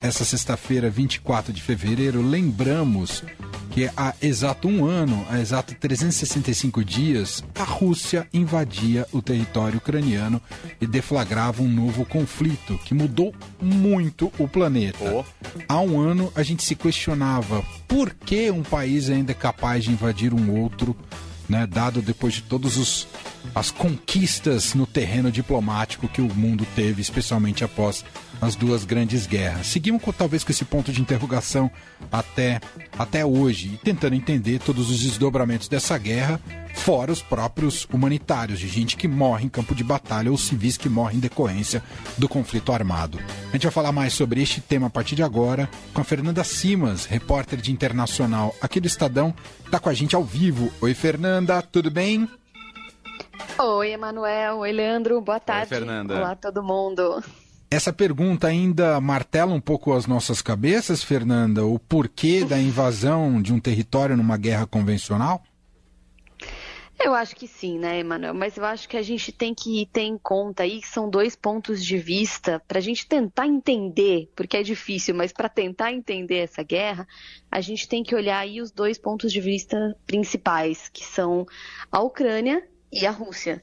Essa sexta-feira, 24 de fevereiro, lembramos que há exato um ano, há exato 365 dias, a Rússia invadia o território ucraniano e deflagrava um novo conflito que mudou muito o planeta. Oh. Há um ano, a gente se questionava por que um país ainda é capaz de invadir um outro né, dado depois de todos os as conquistas no terreno diplomático que o mundo teve, especialmente após as duas grandes guerras. Seguimos com, talvez com esse ponto de interrogação até, até hoje, e tentando entender todos os desdobramentos dessa guerra, fora os próprios humanitários, de gente que morre em campo de batalha ou civis que morrem em decorrência do conflito armado. A gente vai falar mais sobre este tema a partir de agora com a Fernanda Simas, repórter de internacional aqui do Estadão, está com a gente ao vivo. Oi, Fernanda, tudo bem? Oi, Emanuel. Oi, Leandro. Boa tarde. Oi, Fernanda. Olá, todo mundo. Essa pergunta ainda martela um pouco as nossas cabeças, Fernanda? O porquê da invasão de um território numa guerra convencional? Eu acho que sim, né, Emanuel? Mas eu acho que a gente tem que ter em conta aí que são dois pontos de vista para a gente tentar entender, porque é difícil, mas para tentar entender essa guerra, a gente tem que olhar aí os dois pontos de vista principais, que são a Ucrânia e a Rússia.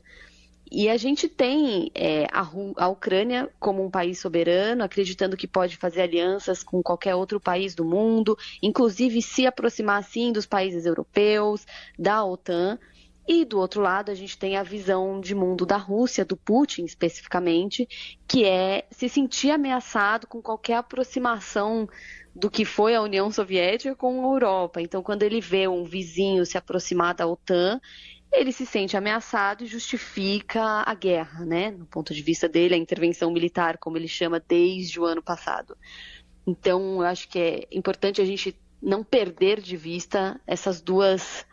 E a gente tem é, a, a, Ucrânia como um país soberano, acreditando que pode fazer alianças com qualquer outro país do mundo, inclusive se aproximar, sim, dos países europeus, da OTAN. E do outro lado, a gente tem a visão de mundo da Rússia, do Putin especificamente, que é se sentir ameaçado com qualquer aproximação do que foi a União Soviética com a Europa. Então, quando ele vê um vizinho se aproximar da OTAN, ele se sente ameaçado e justifica a guerra, né? No ponto de vista dele, a intervenção militar, como ele chama desde o ano passado. Então, eu acho que é importante a gente não perder de vista essas duas,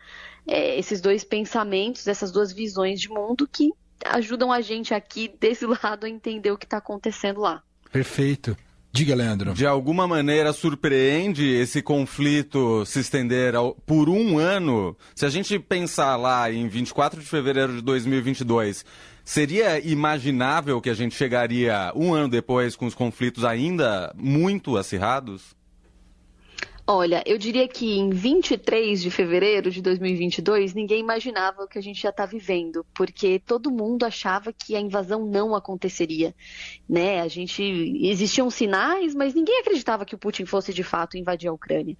é, esses dois pensamentos, essas duas visões de mundo que ajudam a gente aqui desse lado a entender o que está acontecendo lá. Perfeito. Diga, Leandro. De alguma maneira surpreende esse conflito se estender ao, por um ano? Se a gente pensar lá em 24 de fevereiro de 2022, seria imaginável que a gente chegaria um ano depois com os conflitos ainda muito acirrados? Olha, eu diria que em 23 de fevereiro de 2022, ninguém imaginava o que a gente já está vivendo, porque todo mundo achava que a invasão não aconteceria, né? A gente existiam sinais, mas ninguém acreditava que o Putin fosse de fato invadir a Ucrânia.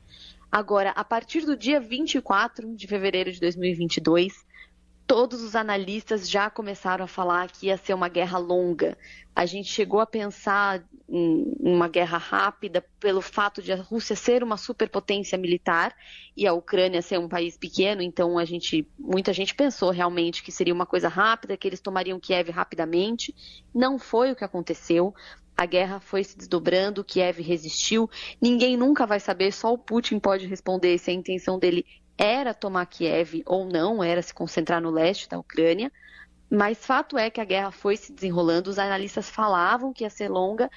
Agora, a partir do dia 24 de fevereiro de 2022, todos os analistas já começaram a falar que ia ser uma guerra longa. A gente chegou a pensar uma guerra rápida pelo fato de a Rússia ser uma superpotência militar e a Ucrânia ser um país pequeno, então a gente, muita gente pensou realmente que seria uma coisa rápida, que eles tomariam Kiev rapidamente. Não foi o que aconteceu. A guerra foi se desdobrando, Kiev resistiu. Ninguém nunca vai saber, só o Putin pode responder se a intenção dele era tomar Kiev ou não, era se concentrar no leste da Ucrânia. Mas fato é que a guerra foi se desenrolando, os analistas falavam que ia ser longa,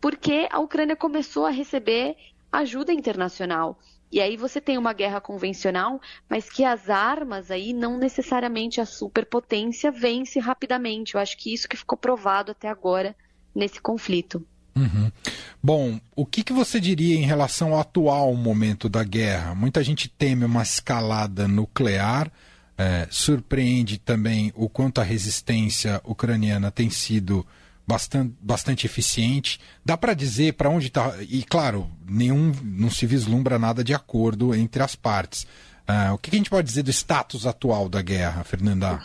porque a Ucrânia começou a receber ajuda internacional. E aí você tem uma guerra convencional, mas que as armas aí não necessariamente a superpotência vence rapidamente. Eu acho que isso que ficou provado até agora nesse conflito. Uhum. Bom, o que, que você diria em relação ao atual momento da guerra? Muita gente teme uma escalada nuclear, é, surpreende também o quanto a resistência ucraniana tem sido bastante, bastante eficiente. Dá para dizer para onde está. E claro, nenhum não se vislumbra nada de acordo entre as partes. Uh, o que a gente pode dizer do status atual da guerra, Fernanda?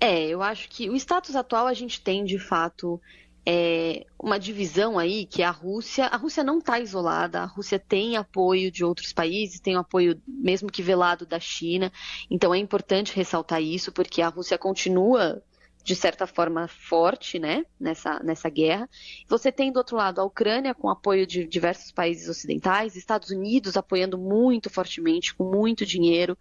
É, eu acho que o status atual a gente tem de fato é, uma divisão aí que a Rússia, a Rússia não está isolada, a Rússia tem apoio de outros países, tem apoio mesmo que velado da China, então é importante ressaltar isso porque a Rússia continua de certa forma forte, né, nessa, nessa guerra. Você tem do outro lado a Ucrânia com apoio de diversos países ocidentais, Estados Unidos apoiando muito fortemente, com muito dinheiro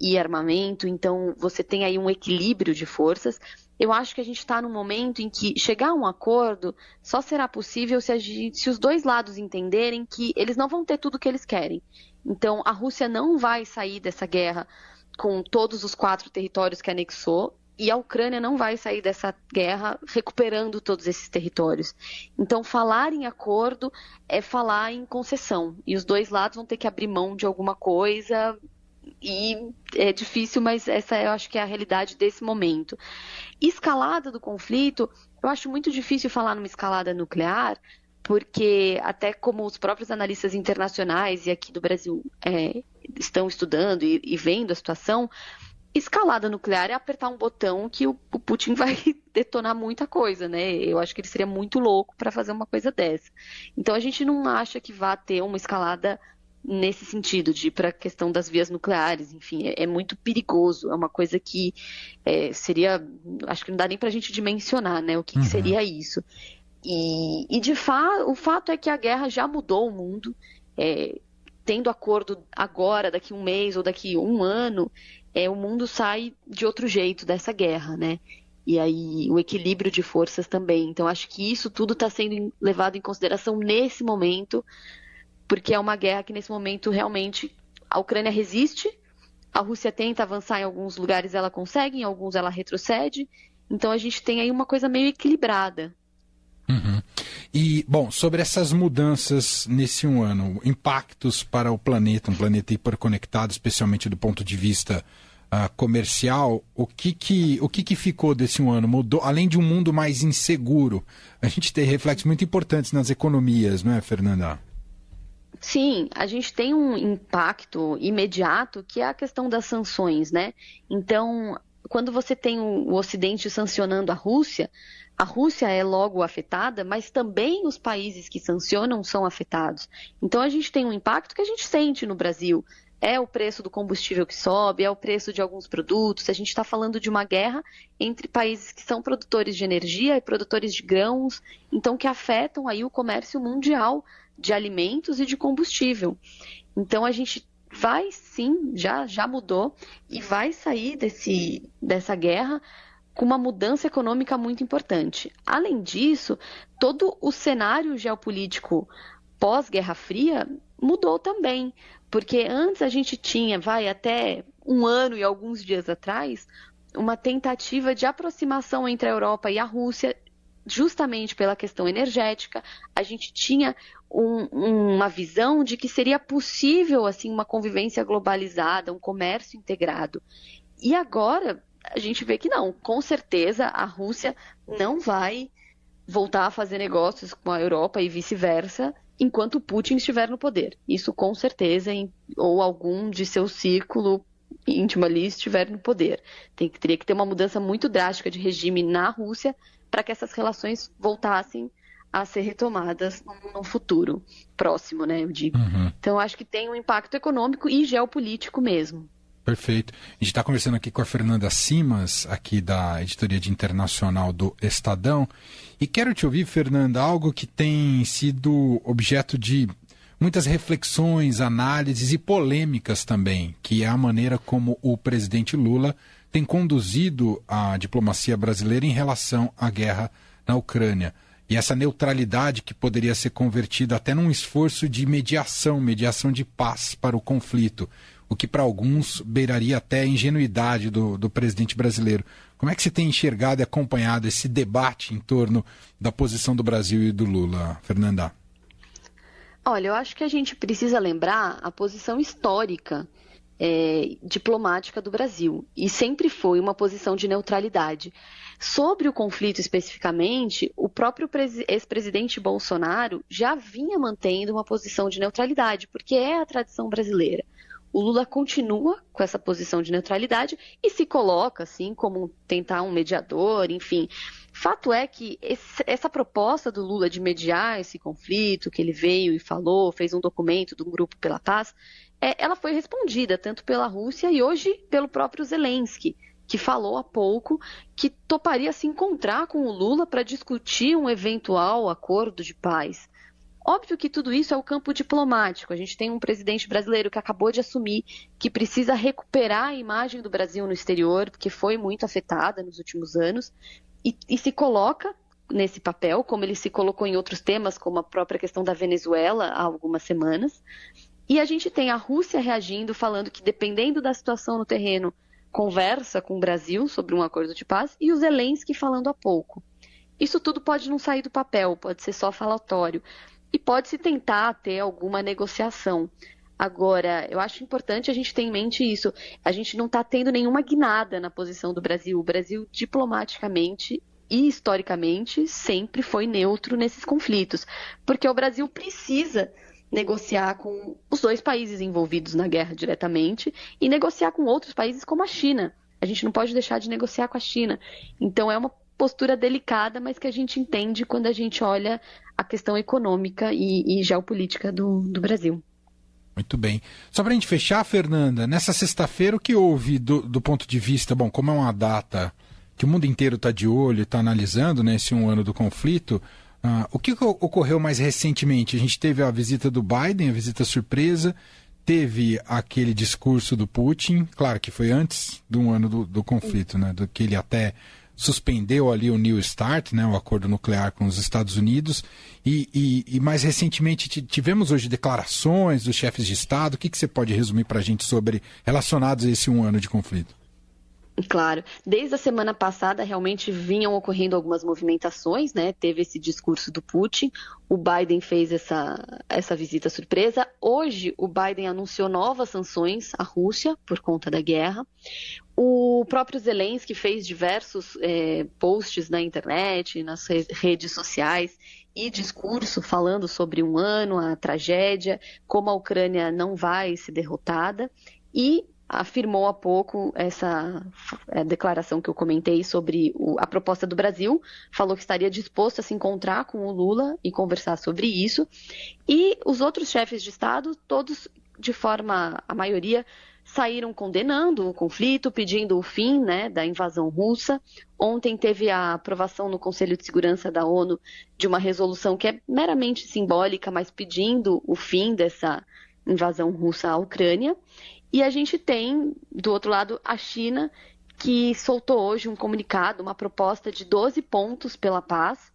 e armamento. Então você tem aí um equilíbrio de forças eu acho que a gente está num momento em que chegar a um acordo só será possível se, gente, se, os dois lados entenderem que eles não vão ter tudo o que eles querem. Então, a Rússia não vai sair dessa guerra com todos os quatro territórios que anexou. E a Ucrânia não vai sair dessa guerra recuperando todos esses territórios. Então, falar em acordo é falar em concessão. E os dois lados vão ter que abrir mão de alguma coisa. E é difícil, mas essa eu acho que é a realidade desse momento. Escalada do conflito, eu acho muito difícil falar numa escalada nuclear, porque até como os próprios analistas internacionais e aqui do Brasil é, estão estudando e, e vendo a situação, escalada nuclear é apertar um botão que o, o, Putin vai detonar muita coisa, né? Eu acho que ele seria muito louco para fazer uma coisa dessa. Então a gente não acha que vá ter uma escalada nesse sentido de para a questão das vias nucleares, enfim, é, é muito perigoso, é uma coisa que é, seria, acho que não dá nem para a gente dimensionar, né? O que, uhum. que seria isso? E, e de fato, o fato é que a guerra já mudou o mundo. É, tendo acordo agora, daqui um mês ou daqui um ano, é, o mundo sai de outro jeito dessa guerra, né? E aí o equilíbrio de forças também. Então acho que isso tudo está sendo levado em consideração nesse momento, porque é uma guerra que nesse momento realmente a Ucrânia resiste, a Rússia tenta avançar em alguns lugares, ela consegue, em alguns ela retrocede. Então a gente tem aí uma coisa meio equilibrada. E, bom, sobre essas mudanças nesse um ano, impactos para o planeta, um planeta hiperconectado, especialmente do ponto de vista uh, comercial, o que que, o que que ficou desse um ano? Mudou, além de um mundo mais inseguro, a gente tem reflexos muito importantes nas economias, não é, Fernanda? Sim, a gente tem um impacto imediato que é a questão das sanções, né? Então, quando você tem o Ocidente sancionando a Rússia, a Rússia é logo afetada, mas também os países que sancionam são afetados. Então a gente tem um impacto que a gente sente no Brasil. É o preço do combustível que sobe, é o preço de alguns produtos. A gente está falando de uma guerra entre países que são produtores de energia e produtores de grãos, então que afetam aí o comércio mundial de alimentos e de combustível. Então a gente vai sim, já já mudou e vai sair desse, dessa guerra com uma mudança econômica muito importante. Além disso, todo o cenário geopolítico pós-Guerra Fria mudou também, porque antes a gente tinha, vai até um ano e alguns dias atrás, uma tentativa de aproximação entre a Europa e a Rússia, justamente pela questão energética. A gente tinha um, uma visão de que seria possível assim uma convivência globalizada, um comércio integrado. E agora a gente vê que não. Com certeza a Rússia não vai voltar a fazer negócios com a Europa e vice-versa enquanto Putin estiver no poder. Isso com certeza, ou algum de seu círculo íntimo ali estiver no poder. Tem, teria que ter uma mudança muito drástica de regime na Rússia para que essas relações voltassem a ser retomadas no futuro próximo, né? Eu digo. Uhum. Então, acho que tem um impacto econômico e geopolítico mesmo. Perfeito. A gente está conversando aqui com a Fernanda Simas, aqui da editoria de internacional do Estadão. E quero te ouvir, Fernanda, algo que tem sido objeto de muitas reflexões, análises e polêmicas também, que é a maneira como o presidente Lula tem conduzido a diplomacia brasileira em relação à guerra na Ucrânia. E essa neutralidade que poderia ser convertida até num esforço de mediação, mediação de paz para o conflito o que para alguns beiraria até a ingenuidade do, do presidente brasileiro. Como é que você tem enxergado e acompanhado esse debate em torno da posição do Brasil e do Lula, Fernanda? Olha, eu acho que a gente precisa lembrar a posição histórica é, diplomática do Brasil. E sempre foi uma posição de neutralidade. Sobre o conflito especificamente, o próprio ex-presidente Bolsonaro já vinha mantendo uma posição de neutralidade, porque é a tradição brasileira o Lula continua com essa posição de neutralidade e se coloca assim como tentar um mediador, enfim. Fato é que esse, essa proposta do Lula de mediar esse conflito, que ele veio e falou, fez um documento do Grupo pela Paz, é, ela foi respondida tanto pela Rússia e hoje pelo próprio Zelensky, que falou há pouco que toparia se encontrar com o Lula para discutir um eventual acordo de paz. Óbvio que tudo isso é o campo diplomático. A gente tem um presidente brasileiro que acabou de assumir que precisa recuperar a imagem do Brasil no exterior, que foi muito afetada nos últimos anos, e, e se coloca nesse papel, como ele se colocou em outros temas, como a própria questão da Venezuela há algumas semanas. E a gente tem a Rússia reagindo, falando que dependendo da situação no terreno, conversa com o Brasil sobre um acordo de paz e o Zelensky falando há pouco. Isso tudo pode não sair do papel, pode ser só falatório. E pode-se tentar ter alguma negociação. Agora, eu acho importante a gente ter em mente isso. A gente não está tendo nenhuma guinada na posição do Brasil. O Brasil, diplomaticamente e historicamente, sempre foi neutro nesses conflitos. Porque o Brasil precisa negociar com os dois países envolvidos na guerra diretamente e negociar com outros países como a China. A gente não pode deixar de negociar com a China. Então, é uma postura delicada, mas que a gente entende quando a gente olha a questão econômica e, e geopolítica do, do Brasil. Muito bem. Só para a gente fechar, Fernanda, nessa sexta-feira o que houve do, do, ponto de vista, bom, como é uma data que o mundo inteiro está de olho, está analisando, né, um ano do conflito, uh, o que ocorreu mais recentemente? A gente teve a visita do Biden, a visita surpresa, teve aquele discurso do Putin, claro que foi antes do um ano do, do conflito, né, do que ele até suspendeu ali o New START, né, o acordo nuclear com os Estados Unidos, e, e, e mais recentemente tivemos hoje declarações dos chefes de Estado. O que, que você pode resumir para a gente sobre relacionados a esse um ano de conflito? Claro. Desde a semana passada, realmente vinham ocorrendo algumas movimentações, né? Teve esse discurso do Putin, o Biden fez essa, essa visita surpresa. Hoje, o Biden anunciou novas sanções à Rússia por conta da guerra. O próprio Zelensky fez diversos é, posts na internet, nas redes sociais e discurso falando sobre um ano, a tragédia, como a Ucrânia não vai ser derrotada. E afirmou há pouco essa é, declaração que eu comentei sobre o, a proposta do Brasil, falou que estaria disposto a se encontrar com o Lula e conversar sobre isso. E os outros chefes de Estado, todos de forma, a maioria, saíram condenando o conflito, pedindo o fim né, da invasão russa. Ontem teve a aprovação no Conselho de Segurança da ONU de uma resolução que é meramente simbólica, mas pedindo o fim dessa invasão russa à Ucrânia. E a gente tem, do outro lado, a China, que soltou hoje um comunicado, uma proposta de 12 pontos pela paz,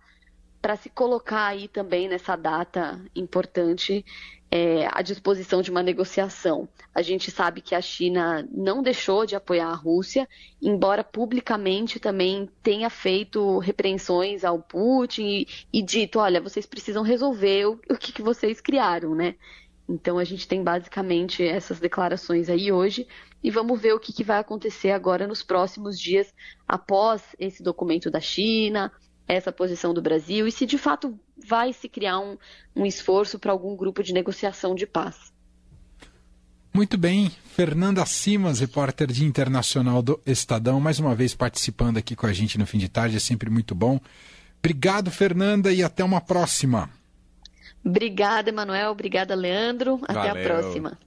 para se colocar aí também nessa data importante é, à disposição de uma negociação. A gente sabe que a China não deixou de apoiar a Rússia, embora publicamente também tenha feito repreensões ao Putin e, e dito: olha, vocês precisam resolver o, o que, que vocês criaram, né? Então a gente tem basicamente essas declarações aí hoje e vamos ver o que, que vai acontecer agora nos próximos dias após esse documento da China, essa posição do Brasil e se de fato vai se criar um, um esforço para algum grupo de negociação de paz. Muito bem, Fernanda Simas, repórter de internacional do Estadão, mais uma vez participando aqui com a gente no fim de tarde, é sempre muito bom. Obrigado, Fernanda, e até uma próxima. Obrigada, Emanuel. Obrigada, Leandro. Até Valeu. a próxima.